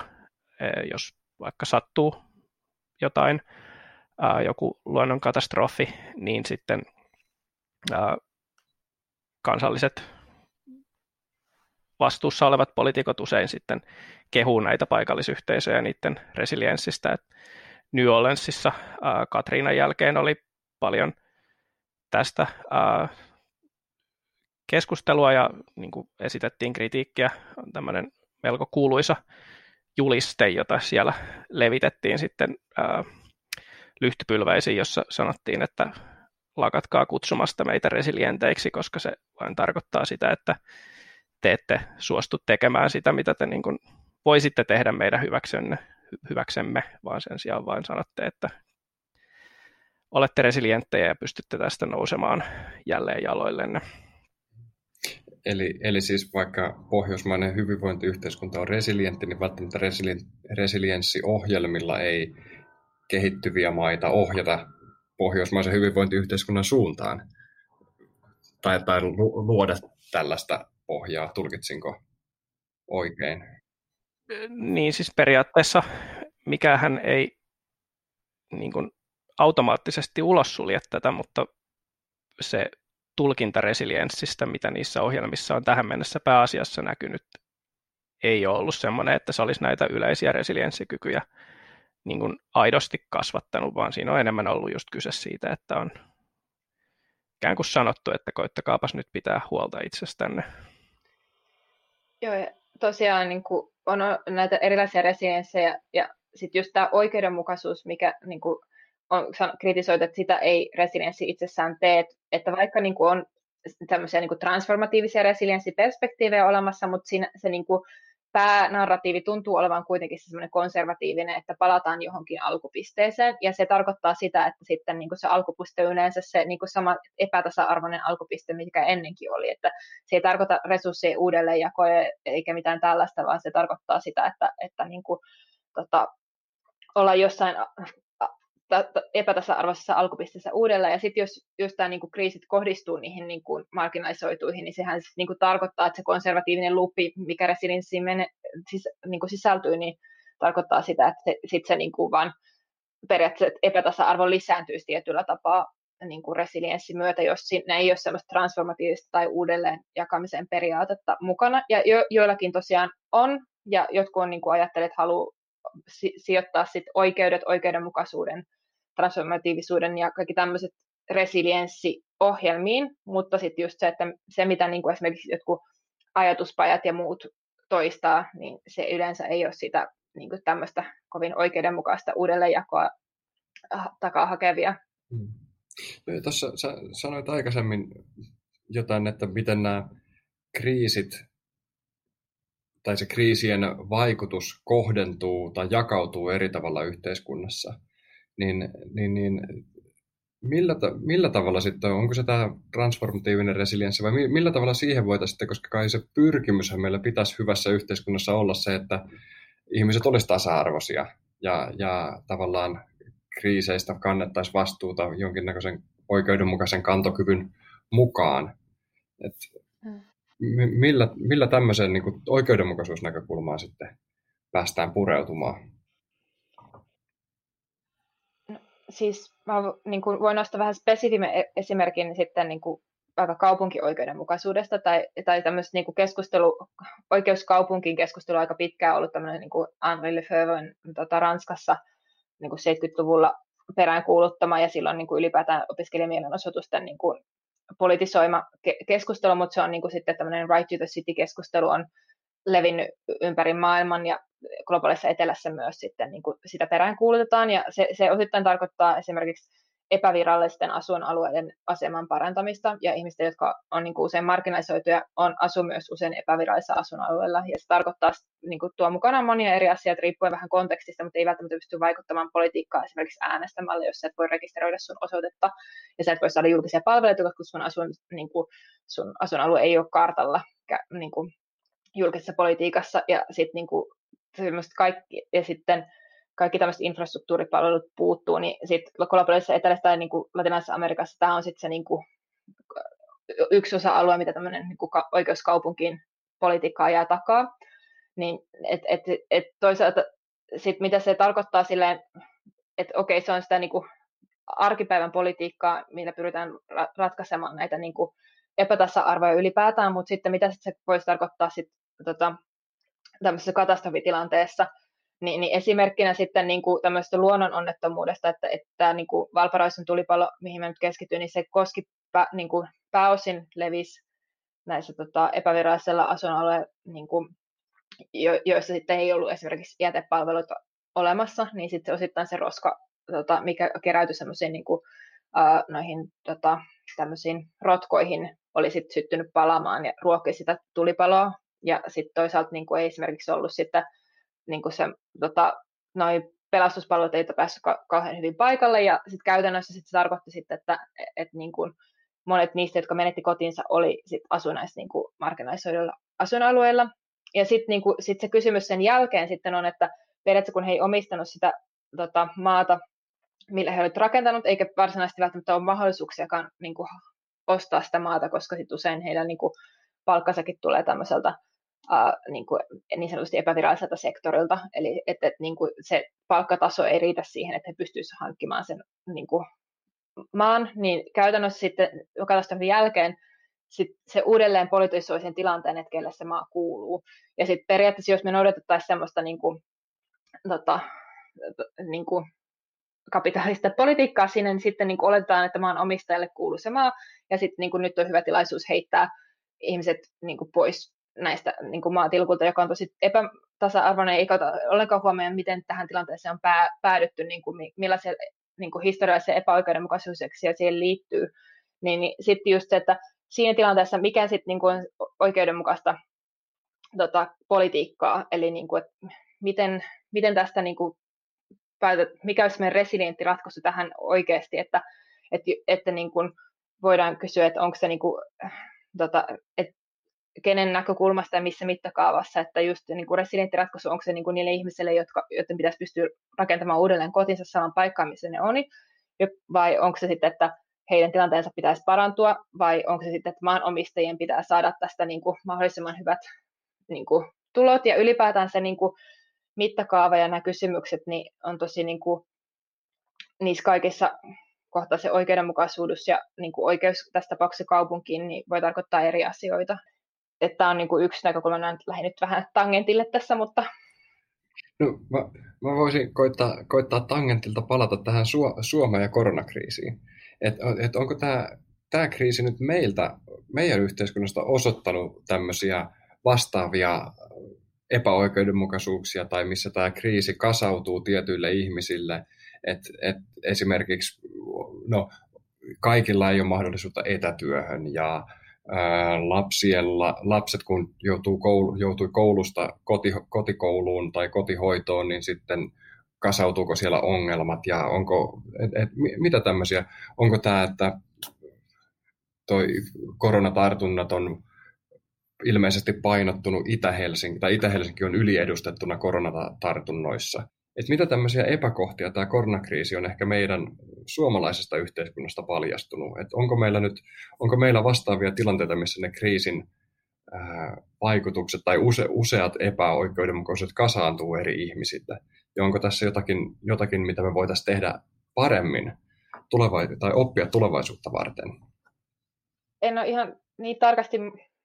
jos vaikka sattuu jotain, joku luonnonkatastrofi, niin sitten kansalliset vastuussa olevat poliitikot usein sitten kehuu näitä paikallisyhteisöjä niiden resilienssistä. Et New Orleansissa ää, Katriinan jälkeen oli paljon tästä ää, keskustelua ja niin kuin esitettiin kritiikkiä. On tämmöinen melko kuuluisa juliste, jota siellä levitettiin sitten ää, lyhtypylväisiin, jossa sanottiin, että lakatkaa kutsumasta meitä resilienteiksi, koska se vain tarkoittaa sitä, että te ette suostu tekemään sitä, mitä te niin kuin voisitte tehdä meidän hyväksenne, hyväksemme, vaan sen sijaan vain sanotte, että olette resilienttejä ja pystytte tästä nousemaan jälleen jaloillenne. Eli, eli siis vaikka pohjoismainen hyvinvointiyhteiskunta on resilientti, niin välttämättä resilienssiohjelmilla ei kehittyviä maita ohjata pohjoismaisen hyvinvointiyhteiskunnan suuntaan tai, tai luoda tällaista pohjaa, tulkitsinko oikein? Niin siis periaatteessa mikähän ei niin kuin automaattisesti ulos sulje tätä, mutta se tulkinta resilienssistä, mitä niissä ohjelmissa on tähän mennessä pääasiassa näkynyt, ei ole ollut sellainen, että se olisi näitä yleisiä resilienssikykyjä niin kuin aidosti kasvattanut, vaan siinä on enemmän ollut just kyse siitä, että on ikään kuin sanottu, että koittakaapas nyt pitää huolta itsestänne. Joo, ja tosiaan niin kuin on näitä erilaisia resilienssejä ja sitten just tämä oikeudenmukaisuus, mikä niin kuin on kritisoitu, että sitä ei resilienssi itsessään tee, että vaikka niin kuin on tämmöisiä niin kuin transformatiivisia resilienssiperspektiivejä olemassa, mutta siinä se niin kuin päänarratiivi tuntuu olevan kuitenkin semmoinen konservatiivinen, että palataan johonkin alkupisteeseen, ja se tarkoittaa sitä, että sitten niin kuin se alkupiste yleensä se niin kuin sama epätasa-arvoinen alkupiste, mikä ennenkin oli, että se ei tarkoita resurssien uudelleenjakoa eikä mitään tällaista, vaan se tarkoittaa sitä, että, että niin kuin, tota, olla jossain epätasa-arvoisessa alkupisteessä uudelleen. Ja sitten jos, jos tämä niinku kriisit kohdistuu niihin niinku marginalisoituihin, niin sehän siis niinku tarkoittaa, että se konservatiivinen lupi, mikä resilienssiin mene, siis, niinku sisältyy, niin tarkoittaa sitä, että se, sit se niinku vaan periaatteessa epätasa-arvo lisääntyisi tietyllä tapaa niin kuin resilienssin myötä, jos siinä ei ole sellaista transformatiivista tai uudelleen jakamisen periaatetta mukana. Ja jo, joillakin tosiaan on, ja jotkut on niin kuin ajattelee, että haluaa si- sijoittaa sit oikeudet, oikeudenmukaisuuden transformatiivisuuden ja kaikki tämmöiset resilienssiohjelmiin, mutta sitten just se, että se mitä niin kuin esimerkiksi jotkut ajatuspajat ja muut toistaa, niin se yleensä ei ole sitä niin kuin tämmöistä kovin oikeudenmukaista uudelleenjakoa takaa hakevia. Hmm. No, tuossa sanoit aikaisemmin jotain, että miten nämä kriisit tai se kriisien vaikutus kohdentuu tai jakautuu eri tavalla yhteiskunnassa niin, niin, niin millä, millä tavalla sitten, onko se tämä transformatiivinen resilienssi vai millä tavalla siihen voitaisiin koska kai se pyrkimys meillä pitäisi hyvässä yhteiskunnassa olla se, että ihmiset olisivat tasa-arvoisia ja, ja tavallaan kriiseistä kannettaisiin vastuuta jonkinnäköisen oikeudenmukaisen kantokyvyn mukaan. Et mm. millä, millä tämmöiseen niin oikeudenmukaisuusnäkökulmaan sitten päästään pureutumaan? Siis mä niin kuin voin nostaa vähän spesifimän e-, esimerkin sitten niin kuin vaikka kaupunkioikeudenmukaisuudesta tai, tai tämmöistä niin kuin keskustelu, oikeuskaupunkin keskustelu aika pitkään ollut tämmöinen niin Henri Lefebvren tota, Ranskassa niin kuin 70-luvulla peräänkuuluttama ja silloin niin kuin ylipäätään opiskelijamielenosoitusten niin kuin politisoima ke- keskustelu, mutta se on niin kuin sitten tämmöinen Right to the City-keskustelu on levinnyt ympäri maailman ja globaalissa etelässä myös sitten niin kuin sitä peräänkuulutetaan. Ja se, se osittain tarkoittaa esimerkiksi epävirallisten asuinalueiden aseman parantamista ja ihmisten, jotka on niin kuin usein marginalisoituja, on asu myös usein epävirallisilla asuinalueilla. Ja se tarkoittaa, niin kuin tuo mukana monia eri asioita riippuen vähän kontekstista, mutta ei välttämättä pysty vaikuttamaan politiikkaan esimerkiksi äänestämällä, jos et voi rekisteröidä sun osoitetta ja sä et voi saada julkisia palveluita, koska sun, asun, niin kuin, sun asuinalue ei ole kartalla niin kuin, julkisessa politiikassa ja sitten niinku, kaikki, ja sitten kaikki tämmöiset infrastruktuuripalvelut puuttuu, niin sitten globaalissa etelässä tai niin latinalaisessa Amerikassa tämä on sitten se niin kuin, yksi osa-alue, mitä tämmöinen niin kuin oikeuskaupunkiin politiikka ajaa takaa. Niin, et, et, et toisaalta sit mitä se tarkoittaa silleen, että okei, se on sitä niin kuin arkipäivän politiikkaa, millä pyritään ratkaisemaan näitä niin kuin epätasa-arvoja ylipäätään, mutta sitten mitä se voisi tarkoittaa sit, tota, tämmöisessä katastrofitilanteessa, niin, niin esimerkkinä sitten niin kuin tämmöisestä luonnon onnettomuudesta, että, että niin kuin Valparaisun tulipalo, mihin mä nyt keskityin, niin se koski pä, niin kuin pääosin levisi näissä tota, epävirallisella asuinalueilla, niin kuin, jo, joissa sitten ei ollut esimerkiksi jätepalveluita olemassa, niin sitten osittain se roska, tota, mikä keräytyi semmoisiin niin kuin, uh, noihin tota, tämmöisiin rotkoihin, oli sitten syttynyt palamaan ja ruokki sitä tulipaloa. Ja sitten toisaalta niin kuin ei esimerkiksi ollut sitten niin kuin se, tota, noi pelastuspalvelut ei päässyt ka- kauhean hyvin paikalle, ja sitten käytännössä sit se tarkoitti sitten, että et, niin kuin monet niistä, jotka menetti kotinsa, oli sit asu näissä niin marginalisoiduilla asuinalueilla. Ja sitten niin sit se kysymys sen jälkeen sitten on, että periaatteessa kun he ei omistanut sitä tota, maata, millä he olivat rakentanut, eikä varsinaisesti välttämättä ole mahdollisuuksiakaan niin kuin, ostaa sitä maata, koska sit usein heidän niin kuin, palkkasakin tulee tämmöiseltä uh, niin, kuin, niin sanotusti epäviralliselta sektorilta, eli että et, niin kuin se palkkataso ei riitä siihen, että he pystyisivät hankkimaan sen niin kuin, maan, niin käytännössä sitten katastrofin jälkeen sit se uudelleen politisoi sen tilanteen, että kelle se maa kuuluu. Ja sitten periaatteessa, jos me noudatettaisiin semmoista niin kuin, tota, niin kuin politiikkaa sinne, niin sitten niin kuin oletetaan, että maan omistajalle kuuluu se maa, ja sitten niin kuin nyt on hyvä tilaisuus heittää ihmiset niin kuin pois näistä niin kuin maatilkulta, joka on tosi epä, tasa-arvoinen, eikä ota ollenkaan huomioon, miten tähän tilanteeseen on pää, päädytty, niin kuin, millaisia niin kuin historiallisia epäoikeudenmukaisuuksia siihen liittyy, niin, niin sitten just se, että siinä tilanteessa mikä sitten niin kuin oikeudenmukaista tota, politiikkaa, eli niin kuin, että miten, miten tästä niin kuin päätet, mikä olisi meidän resilientti ratkaisu tähän oikeasti, että, että, että niin kuin voidaan kysyä, että onko se niin kuin, tota, että kenen näkökulmasta ja missä mittakaavassa, että just niin kuin resilientti ratkaisu, onko se niin kuin niille ihmisille, jotka, joiden pitäisi pystyä rakentamaan uudelleen kotinsa saman paikkaan, missä ne oli, vai onko se sitten, että heidän tilanteensa pitäisi parantua, vai onko se sitten, että maanomistajien pitää saada tästä niin kuin mahdollisimman hyvät niin kuin, tulot, ja ylipäätään se niin kuin, mittakaava ja nämä kysymykset niin on tosi niin kuin, niissä kaikissa kohtaa se oikeudenmukaisuus ja niin kuin oikeus tässä tapauksessa kaupunkiin niin voi tarkoittaa eri asioita. Että on niin kuin yksi näkökulma, näin lähdin nyt vähän tangentille tässä, mutta... No, mä, mä voisin koittaa, koittaa tangentilta palata tähän Su- Suomeen ja koronakriisiin. Et, et onko tämä tämä kriisi nyt meiltä, meidän yhteiskunnasta osoittanut tämmöisiä vastaavia epäoikeudenmukaisuuksia tai missä tämä kriisi kasautuu tietyille ihmisille. Et, et esimerkiksi no, kaikilla ei ole mahdollisuutta etätyöhön ja lapsiella, lapset kun joutuu koulu, joutui koulusta koti, kotikouluun tai kotihoitoon, niin sitten kasautuuko siellä ongelmat ja onko, et, et, mitä tämmöisiä, onko tämä, että toi koronatartunnat on ilmeisesti painottunut Itä-Helsinki, tai Itä-Helsinki on yliedustettuna koronatartunnoissa. Et mitä tämmöisiä epäkohtia tämä koronakriisi on ehkä meidän suomalaisesta yhteiskunnasta paljastunut? Et onko, meillä nyt, onko meillä vastaavia tilanteita, missä ne kriisin ää, vaikutukset tai use, useat epäoikeudenmukaiset kasaantuu eri ihmisille? Ja onko tässä jotakin, jotakin mitä me voitaisiin tehdä paremmin tuleva- tai oppia tulevaisuutta varten? En ole ihan niin tarkasti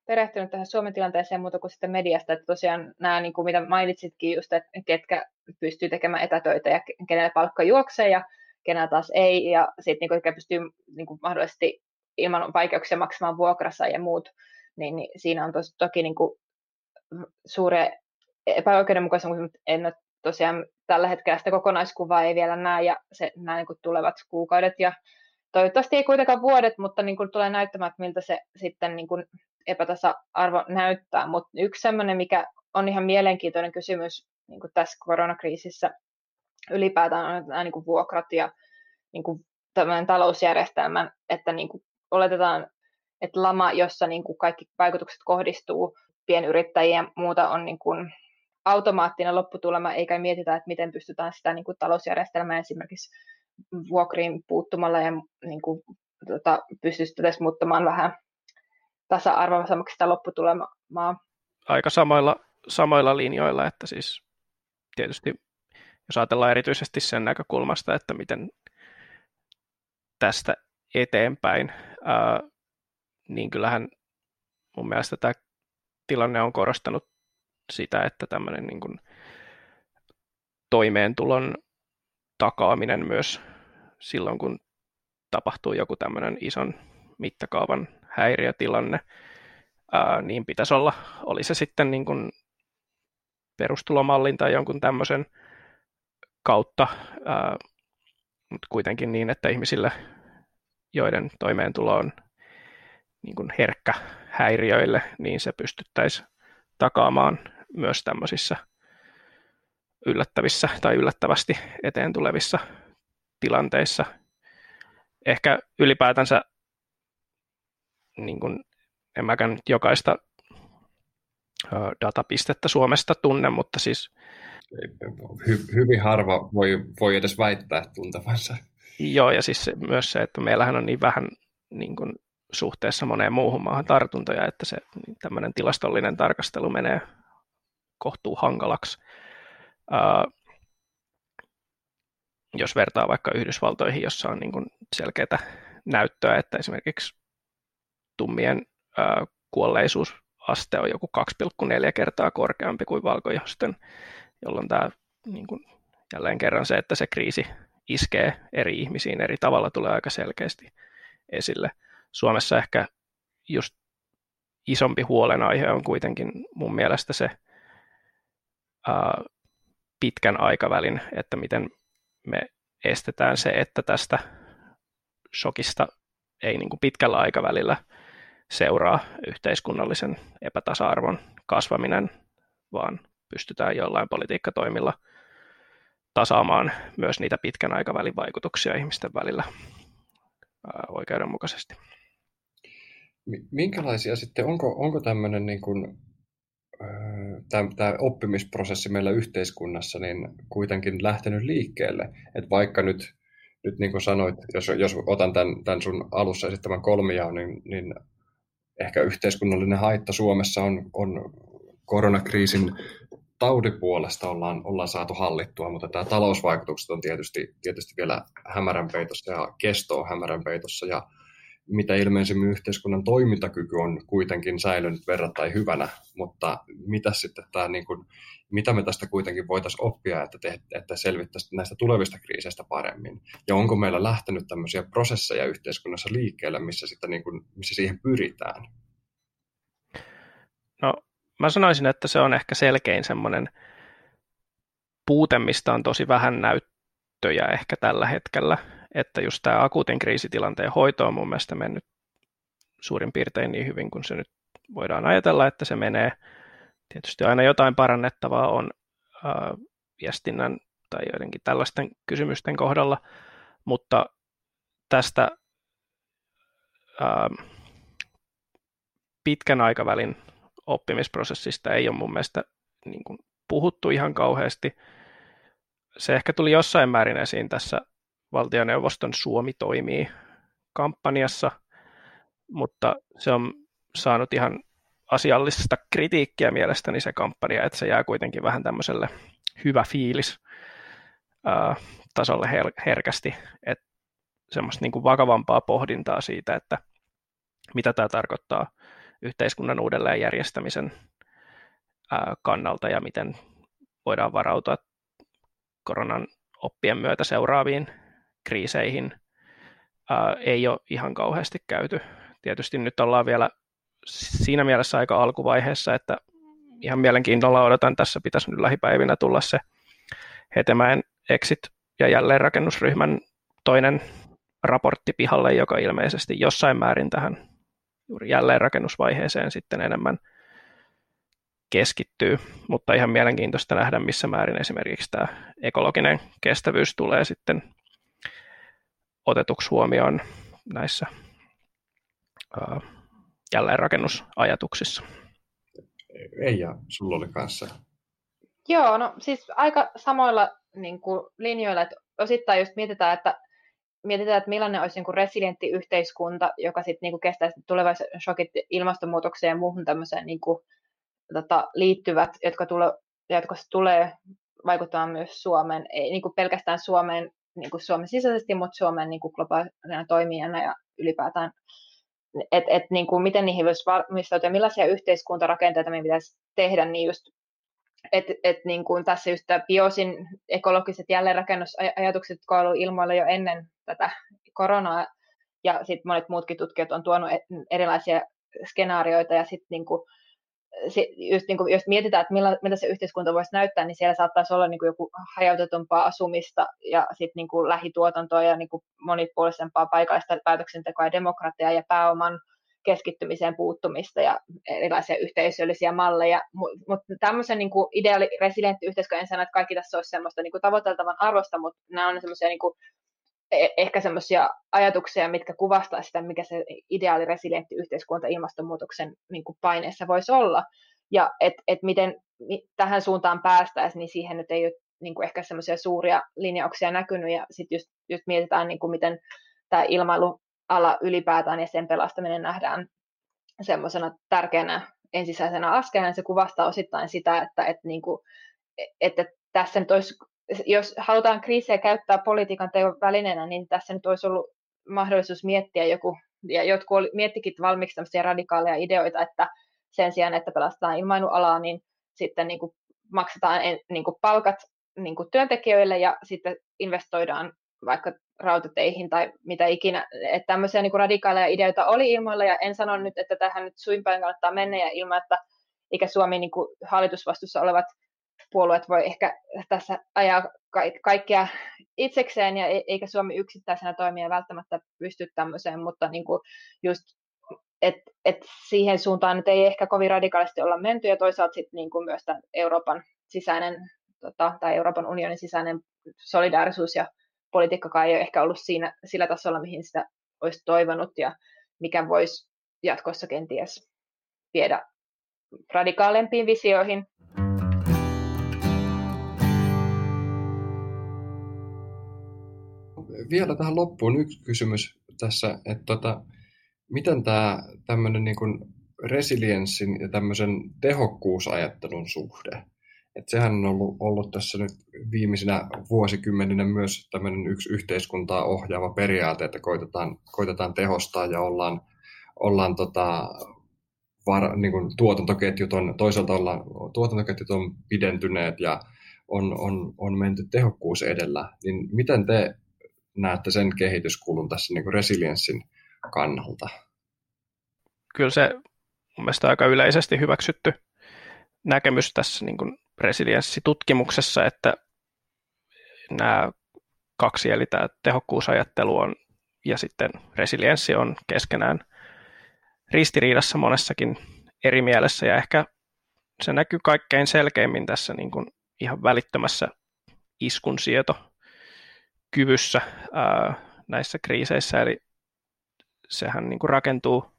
perehtynyt tähän Suomen tilanteeseen muuta kuin sitten mediasta, että tosiaan nämä, niin kuin mitä mainitsitkin just, että ketkä pystyy tekemään etätöitä ja kenellä palkka juoksee ja kenellä taas ei, ja sitten niin ketkä pystyy niin kuin mahdollisesti ilman vaikeuksia maksamaan vuokrassa ja muut, niin, niin siinä on tos, toki niin kuin suuria epäoikeudenmukaisuus, mutta en ole tosiaan tällä hetkellä sitä kokonaiskuvaa ei vielä näe, ja se, nämä niin kuin tulevat kuukaudet ja toivottavasti ei kuitenkaan vuodet, mutta niin kuin tulee näyttämään, että miltä se sitten niin kuin epätasa-arvo näyttää. Mutta yksi sellainen, mikä on ihan mielenkiintoinen kysymys niin kuin tässä koronakriisissä ylipäätään on nämä niin kuin vuokrat ja niin kuin talousjärjestelmän, että niin kuin oletetaan, että lama, jossa niin kuin kaikki vaikutukset kohdistuu pienyrittäjiä ja muuta on niin kuin automaattinen lopputulema, eikä mietitä, että miten pystytään sitä niin kuin talousjärjestelmää esimerkiksi vuokriin puuttumalla ja niin kuin, tota, pystyttäisiin muuttamaan vähän tasa-arvoisemmaksi sitä lopputulemaa. Aika samoilla, samoilla linjoilla, että siis tietysti jos ajatellaan erityisesti sen näkökulmasta, että miten tästä eteenpäin, ää, niin kyllähän mun mielestä tämä tilanne on korostanut sitä, että tämmöinen niin kuin toimeentulon takaaminen myös silloin, kun tapahtuu joku tämmöinen ison mittakaavan häiriötilanne, ää, niin pitäisi olla, oli se sitten niin kuin perustulomallin tai jonkun tämmöisen kautta, mutta kuitenkin niin, että ihmisille, joiden toimeentulo on niin kuin herkkä häiriöille, niin se pystyttäisiin takaamaan myös tämmöisissä yllättävissä tai yllättävästi eteen tulevissa tilanteissa. Ehkä ylipäätänsä niin kuin, en mäkään nyt jokaista datapistettä Suomesta tunne, mutta siis... Hy- hyvin harva voi, voi edes väittää tuntevansa. Joo, ja siis se, myös se, että meillähän on niin vähän niin kuin, suhteessa moneen muuhun maahan tartuntoja, että se tämmöinen tilastollinen tarkastelu menee kohtuu hankalaksi. Ää, jos vertaa vaikka Yhdysvaltoihin, jossa on niin kuin näyttöä, että esimerkiksi tummien ää, kuolleisuusaste on joku 2,4 kertaa korkeampi kuin valkoihosten, jolloin tämä niin kuin, jälleen kerran se, että se kriisi iskee eri ihmisiin eri tavalla tulee aika selkeästi esille. Suomessa ehkä just isompi huolenaihe on kuitenkin mun mielestä se ää, pitkän aikavälin, että miten me estetään se, että tästä shokista ei niin kuin pitkällä aikavälillä seuraa yhteiskunnallisen epätasa-arvon kasvaminen, vaan pystytään jollain politiikkatoimilla tasaamaan myös niitä pitkän aikavälin vaikutuksia ihmisten välillä oikeudenmukaisesti. Minkälaisia sitten, onko, onko tämmöinen niin kuin, tämä, oppimisprosessi meillä yhteiskunnassa niin kuitenkin lähtenyt liikkeelle? Että vaikka nyt, nyt niin kuin sanoit, jos, jos otan tämän, tämän sun alussa esittämän kolmiaan, niin, niin ehkä yhteiskunnallinen haitta Suomessa on, on koronakriisin taudipuolesta ollaan, ollaan saatu hallittua, mutta tämä talousvaikutukset on tietysti, tietysti vielä hämärän peitossa ja kesto on hämärän peitossa ja mitä ilmeisemmin yhteiskunnan toimintakyky on kuitenkin säilynyt verrattain hyvänä, mutta mitä sitten tämä, niin kuin, mitä me tästä kuitenkin voitaisiin oppia, että, te, että selvittäisiin näistä tulevista kriiseistä paremmin? Ja onko meillä lähtenyt tämmöisiä prosesseja yhteiskunnassa liikkeelle, missä, sitten niin kuin, missä siihen pyritään? No, mä sanoisin, että se on ehkä selkein semmoinen puute, mistä on tosi vähän näyttöjä ehkä tällä hetkellä, että just tämä akuutin kriisitilanteen hoito on mun mielestä mennyt suurin piirtein niin hyvin kuin se nyt voidaan ajatella, että se menee. Tietysti aina jotain parannettavaa on äh, viestinnän tai joidenkin tällaisten kysymysten kohdalla, mutta tästä äh, pitkän aikavälin oppimisprosessista ei ole mun mielestä niin kuin puhuttu ihan kauheasti. Se ehkä tuli jossain määrin esiin tässä valtioneuvoston Suomi toimii kampanjassa, mutta se on saanut ihan asiallista kritiikkiä mielestäni se kampanja, että se jää kuitenkin vähän tämmöiselle hyvä fiilis tasolle her- herkästi, että semmoista niin kuin vakavampaa pohdintaa siitä, että mitä tämä tarkoittaa yhteiskunnan uudelleenjärjestämisen kannalta ja miten voidaan varautua koronan oppien myötä seuraaviin kriiseihin ei ole ihan kauheasti käyty. Tietysti nyt ollaan vielä siinä mielessä aika alkuvaiheessa, että ihan mielenkiinnolla odotan, tässä pitäisi nyt lähipäivinä tulla se Hetemäen Exit- ja jälleenrakennusryhmän toinen raportti pihalle, joka ilmeisesti jossain määrin tähän juuri jälleenrakennusvaiheeseen sitten enemmän keskittyy, mutta ihan mielenkiintoista nähdä, missä määrin esimerkiksi tämä ekologinen kestävyys tulee sitten otetuksi huomioon näissä ää, jälleenrakennusajatuksissa. Eija, sulla oli kanssa. Joo, no siis aika samoilla niin kuin, linjoilla, että osittain just mietitään, että mietitään, että millainen olisi niin kuin resilientti yhteiskunta, joka sitten niin kestää tulevaiset shokit ilmastonmuutokseen ja muuhun tämmöiseen niin kuin, tota, liittyvät, jotka, tule, jotka tulee vaikuttamaan myös Suomeen, ei niin kuin pelkästään Suomeen niin kuin Suomen sisäisesti, mutta Suomen niin kuin globaalina toimijana ja ylipäätään, että et, niin kuin miten niihin voisi valmistautua ja millaisia yhteiskuntarakenteita meidän pitäisi tehdä, niin just et, et niin kuin tässä just biosin ekologiset jälleenrakennusajatukset, jotka ovat ilmoilla jo ennen tätä koronaa, ja sitten monet muutkin tutkijat on tuonut e-, erilaisia skenaarioita, ja sitten niin kuin, just niin kuin, jos mietitään, että millä, mitä se yhteiskunta voisi näyttää, niin siellä saattaisi olla niin kuin joku hajautetumpaa asumista ja sitten niin kuin lähituotantoa ja niin kuin monipuolisempaa paikallista päätöksentekoa ja demokratiaa ja pääoman keskittymiseen puuttumista ja erilaisia yhteisöllisiä malleja. Mutta tämmöisen niin ideaali resilientti yhteiskunta, en sano, että kaikki tässä olisi semmoista niin tavoiteltavan arvosta, mutta nämä on semmoisia niin e, ehkä semmoisia ajatuksia, mitkä kuvastaa sitä, mikä se ideaali resilientti yhteiskunta ilmastonmuutoksen niin paineessa voisi olla. Ja että et miten tähän suuntaan päästäisiin, niin siihen nyt ei ole niin ehkä semmoisia suuria linjauksia näkynyt. Ja sitten just, just mietitään, niin kuin miten tämä ilmailu ala ylipäätään ja sen pelastaminen nähdään semmoisena tärkeänä ensisijaisena askeleena. Se kuvastaa osittain sitä, että, että, niin kuin, että tässä nyt olisi, jos halutaan kriisiä käyttää politiikan teon välineenä, niin tässä nyt olisi ollut mahdollisuus miettiä joku, ja jotkut oli, miettikin valmiiksi tämmöisiä radikaaleja ideoita, että sen sijaan, että pelastetaan ilmailualaa, niin sitten niin kuin maksetaan niin kuin palkat niin kuin työntekijöille ja sitten investoidaan vaikka rautateihin tai mitä ikinä. Että tämmöisiä niin kuin radikaaleja ideoita oli ilmoilla ja en sano nyt, että tähän nyt suinpäin kannattaa mennä ja ilman, että ikä Suomi niin kuin hallitusvastuussa olevat puolueet voi ehkä tässä ajaa kaikkea itsekseen, ja e-, eikä Suomi yksittäisenä toimia välttämättä pysty tämmöiseen, mutta niin kuin just et, et siihen suuntaan nyt ei ehkä kovin radikaalisti olla menty, ja toisaalta sitten niin myös Euroopan sisäinen tota, tai Euroopan unionin sisäinen solidaarisuus ja politiikkakaan ei ole ehkä ollut siinä, sillä tasolla, mihin sitä olisi toivonut, ja mikä voisi jatkossa kenties viedä radikaalempiin visioihin. Vielä tähän loppuun yksi kysymys tässä, että tota, miten tämä tämmöinen niin resilienssin ja tämmöisen tehokkuusajattelun suhde, että sehän on ollut, ollut tässä nyt viimeisinä vuosikymmeninä myös tämmöinen yksi yhteiskuntaa ohjaava periaate, että koitetaan, koitetaan tehostaa ja ollaan, ollaan tota, var, niin kuin tuotantoketjut on, toisaalta ollaan, tuotantoketjut on pidentyneet ja on, on, on menty tehokkuus edellä, niin miten te näette sen kehityskulun tässä niin kuin resilienssin kannalta? Kyllä se mun mielestä aika yleisesti hyväksytty näkemys tässä niin kuin resilienssitutkimuksessa, että nämä kaksi, eli tämä tehokkuusajattelu on, ja sitten resilienssi on keskenään ristiriidassa monessakin eri mielessä, ja ehkä se näkyy kaikkein selkeimmin tässä niin kuin ihan välittömässä iskunsieto kyvyssä ää, näissä kriiseissä, eli sehän niin kuin rakentuu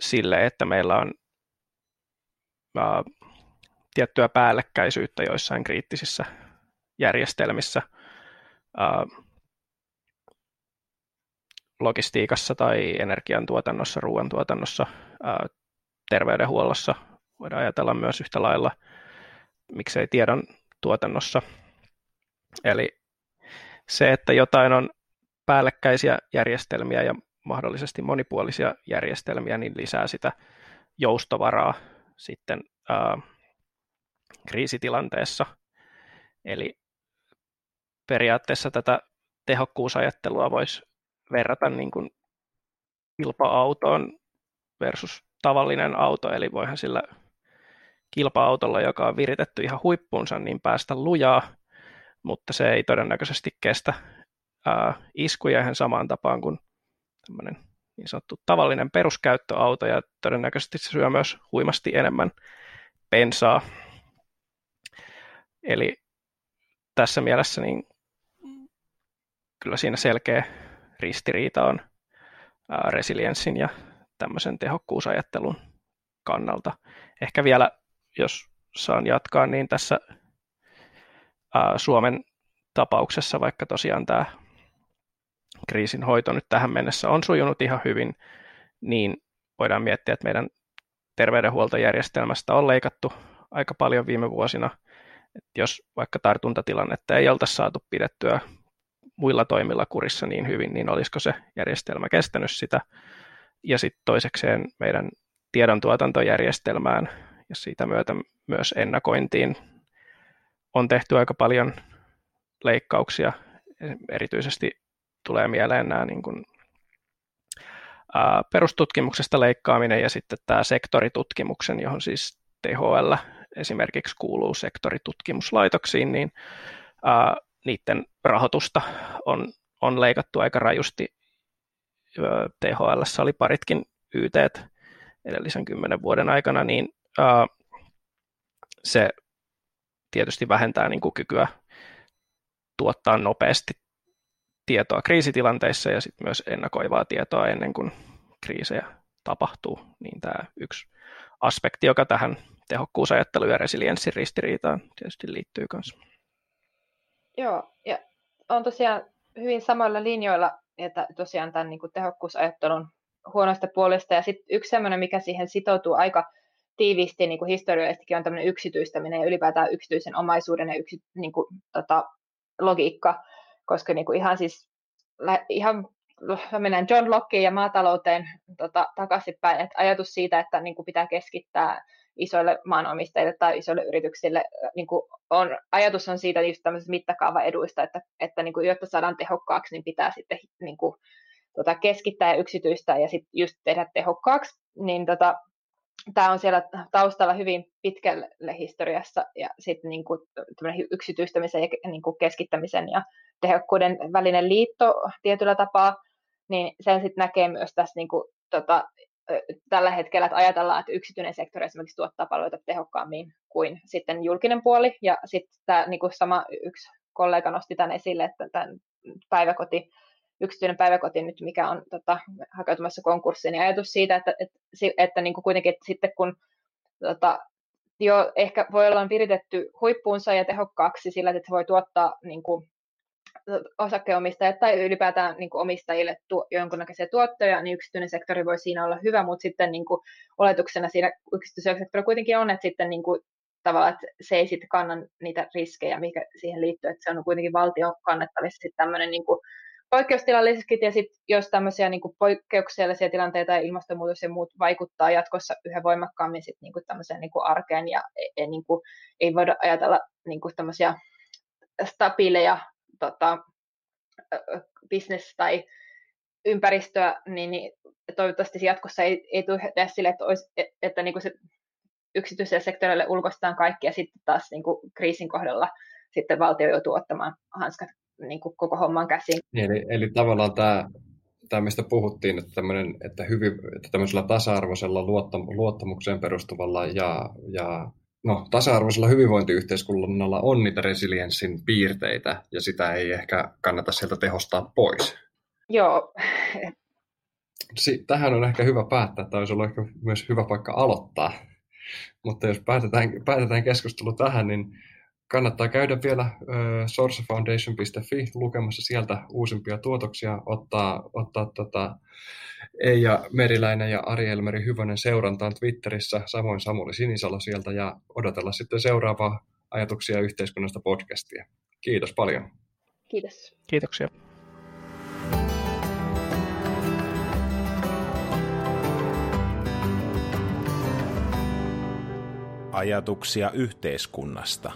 sille, että meillä on ää, tiettyä päällekkäisyyttä joissain kriittisissä järjestelmissä, logistiikassa tai energiantuotannossa, ruoantuotannossa, terveydenhuollossa, voidaan ajatella myös yhtä lailla, miksei tiedon tuotannossa. Eli se, että jotain on päällekkäisiä järjestelmiä ja mahdollisesti monipuolisia järjestelmiä, niin lisää sitä joustovaraa sitten kriisitilanteessa. Eli periaatteessa tätä tehokkuusajattelua voisi verrata niin kuin kilpa-autoon versus tavallinen auto, eli voihan sillä kilpa-autolla, joka on viritetty ihan huippuunsa, niin päästä lujaa, mutta se ei todennäköisesti kestä ää, iskuja ihan samaan tapaan kuin tämmöinen niin sanottu tavallinen peruskäyttöauto, ja todennäköisesti se syö myös huimasti enemmän bensaa. Eli tässä mielessä niin kyllä siinä selkeä ristiriita on resilienssin ja tämmöisen tehokkuusajattelun kannalta. Ehkä vielä, jos saan jatkaa, niin tässä Suomen tapauksessa, vaikka tosiaan tämä kriisin hoito nyt tähän mennessä on sujunut ihan hyvin, niin voidaan miettiä, että meidän terveydenhuoltojärjestelmästä on leikattu aika paljon viime vuosina. Että jos vaikka tartuntatilannetta ei oltaisi saatu pidettyä muilla toimilla kurissa niin hyvin, niin olisiko se järjestelmä kestänyt sitä. Ja sitten toisekseen meidän tiedontuotantojärjestelmään ja siitä myötä myös ennakointiin on tehty aika paljon leikkauksia. Erityisesti tulee mieleen nämä niin kuin, ää, perustutkimuksesta leikkaaminen ja sitten tämä sektoritutkimuksen, johon siis THL esimerkiksi kuuluu sektoritutkimuslaitoksiin, niin ää, niiden rahoitusta on, on leikattu aika rajusti. THL oli paritkin YT edellisen kymmenen vuoden aikana, niin ää, se tietysti vähentää niin kuin kykyä tuottaa nopeasti tietoa kriisitilanteissa ja sitten myös ennakoivaa tietoa ennen kuin kriisejä tapahtuu, niin tämä yksi aspekti, joka tähän tehokkuusajatteluun ja resilienssin ristiriitaan tietysti liittyy myös. Joo, ja on tosiaan hyvin samoilla linjoilla, että tosiaan tämän niin kuin tehokkuusajattelun huonoista puolesta. Ja sitten yksi sellainen, mikä siihen sitoutuu aika tiiviisti niin kuin historiallisestikin on tämmöinen yksityistäminen ja ylipäätään yksityisen omaisuuden ja yksi, niin kuin, tota, logiikka, koska niin kuin ihan siis ihan mennään John Lockeen ja maatalouteen tota, takaisinpäin, että ajatus siitä, että niin kuin pitää keskittää isoille maanomistajille tai isoille yrityksille, niin kuin on, ajatus on siitä just tämmöisestä mittakaavaeduista, että, että niin kuin, jotta saadaan tehokkaaksi, niin pitää sitten niin kuin, tota, keskittää ja yksityistää ja sitten just tehdä tehokkaaksi, niin tota, tämä on siellä taustalla hyvin pitkälle historiassa ja sitten niin kuin yksityistämisen ja niin kuin keskittämisen ja tehokkuuden välinen liitto tietyllä tapaa, niin sen sitten näkee myös tässä niin kuin, tota, tällä hetkellä, että ajatellaan, että yksityinen sektori esimerkiksi tuottaa palveluita tehokkaammin kuin sitten julkinen puoli. Ja sitten tämä niin sama yksi kollega nosti tämän esille, että tämän päiväkoti, yksityinen päiväkoti nyt, mikä on tota, hakeutumassa konkurssiin, niin ajatus siitä, että, että, että niin kuin kuitenkin että sitten kun tota, jo ehkä voi olla viritetty huippuunsa ja tehokkaaksi sillä, että se voi tuottaa niin kuin, osakkeenomistajat tai ylipäätään niin kuin omistajille tuo, jonkunnäköisiä tuottoja, niin yksityinen sektori voi siinä olla hyvä, mutta sitten niin kuin, oletuksena siinä yksityisellä sektorilla kuitenkin on, että sitten niin kuin, tavallaan, että se ei sitten kanna niitä riskejä, mikä siihen liittyy, että se on kuitenkin valtion kannettavissa sitten tämmöinen niin kuin, poikkeustilallisetkin, ja sitten jos tämmöisiä niin kuin poikkeuksellisia tilanteita ja ilmastonmuutos ja muut vaikuttaa jatkossa yhä voimakkaammin sitten niin kuin tämmöiseen niin kuin arkeen, ja ei, ei, niin kuin, ei voida ajatella niin kuin tämmöisiä stabiileja tota, business tai ympäristöä, niin, niin toivottavasti jatkossa ei, ei tule tehdä sille, että, olisi, että, että niin kuin se yksityiselle sektorille ulkoistaan kaikki ja sitten taas niin kuin kriisin kohdalla sitten valtio joutuu ottamaan hanskat niin kuin koko homman käsiin. Niin, eli, eli tavallaan tämä, tämä, mistä puhuttiin, että, että, hyvin, että tämmöisellä tasa-arvoisella luottam, luottamukseen perustuvalla ja, ja no, tasa-arvoisella hyvinvointiyhteiskunnalla on niitä resilienssin piirteitä, ja sitä ei ehkä kannata sieltä tehostaa pois. Joo. Tähän on ehkä hyvä päättää, tai olisi ollut ehkä myös hyvä paikka aloittaa. Mutta jos päätetään, päätetään keskustelu tähän, niin kannattaa käydä vielä äh, sourcefoundation.fi lukemassa sieltä uusimpia tuotoksia, ottaa, ottaa tota, Eija Meriläinen ja Ari Elmeri Hyvönen seurantaan Twitterissä, samoin Samuli Sinisalo sieltä ja odotella sitten seuraavaa ajatuksia yhteiskunnasta podcastia. Kiitos paljon. Kiitos. Kiitoksia. Ajatuksia yhteiskunnasta.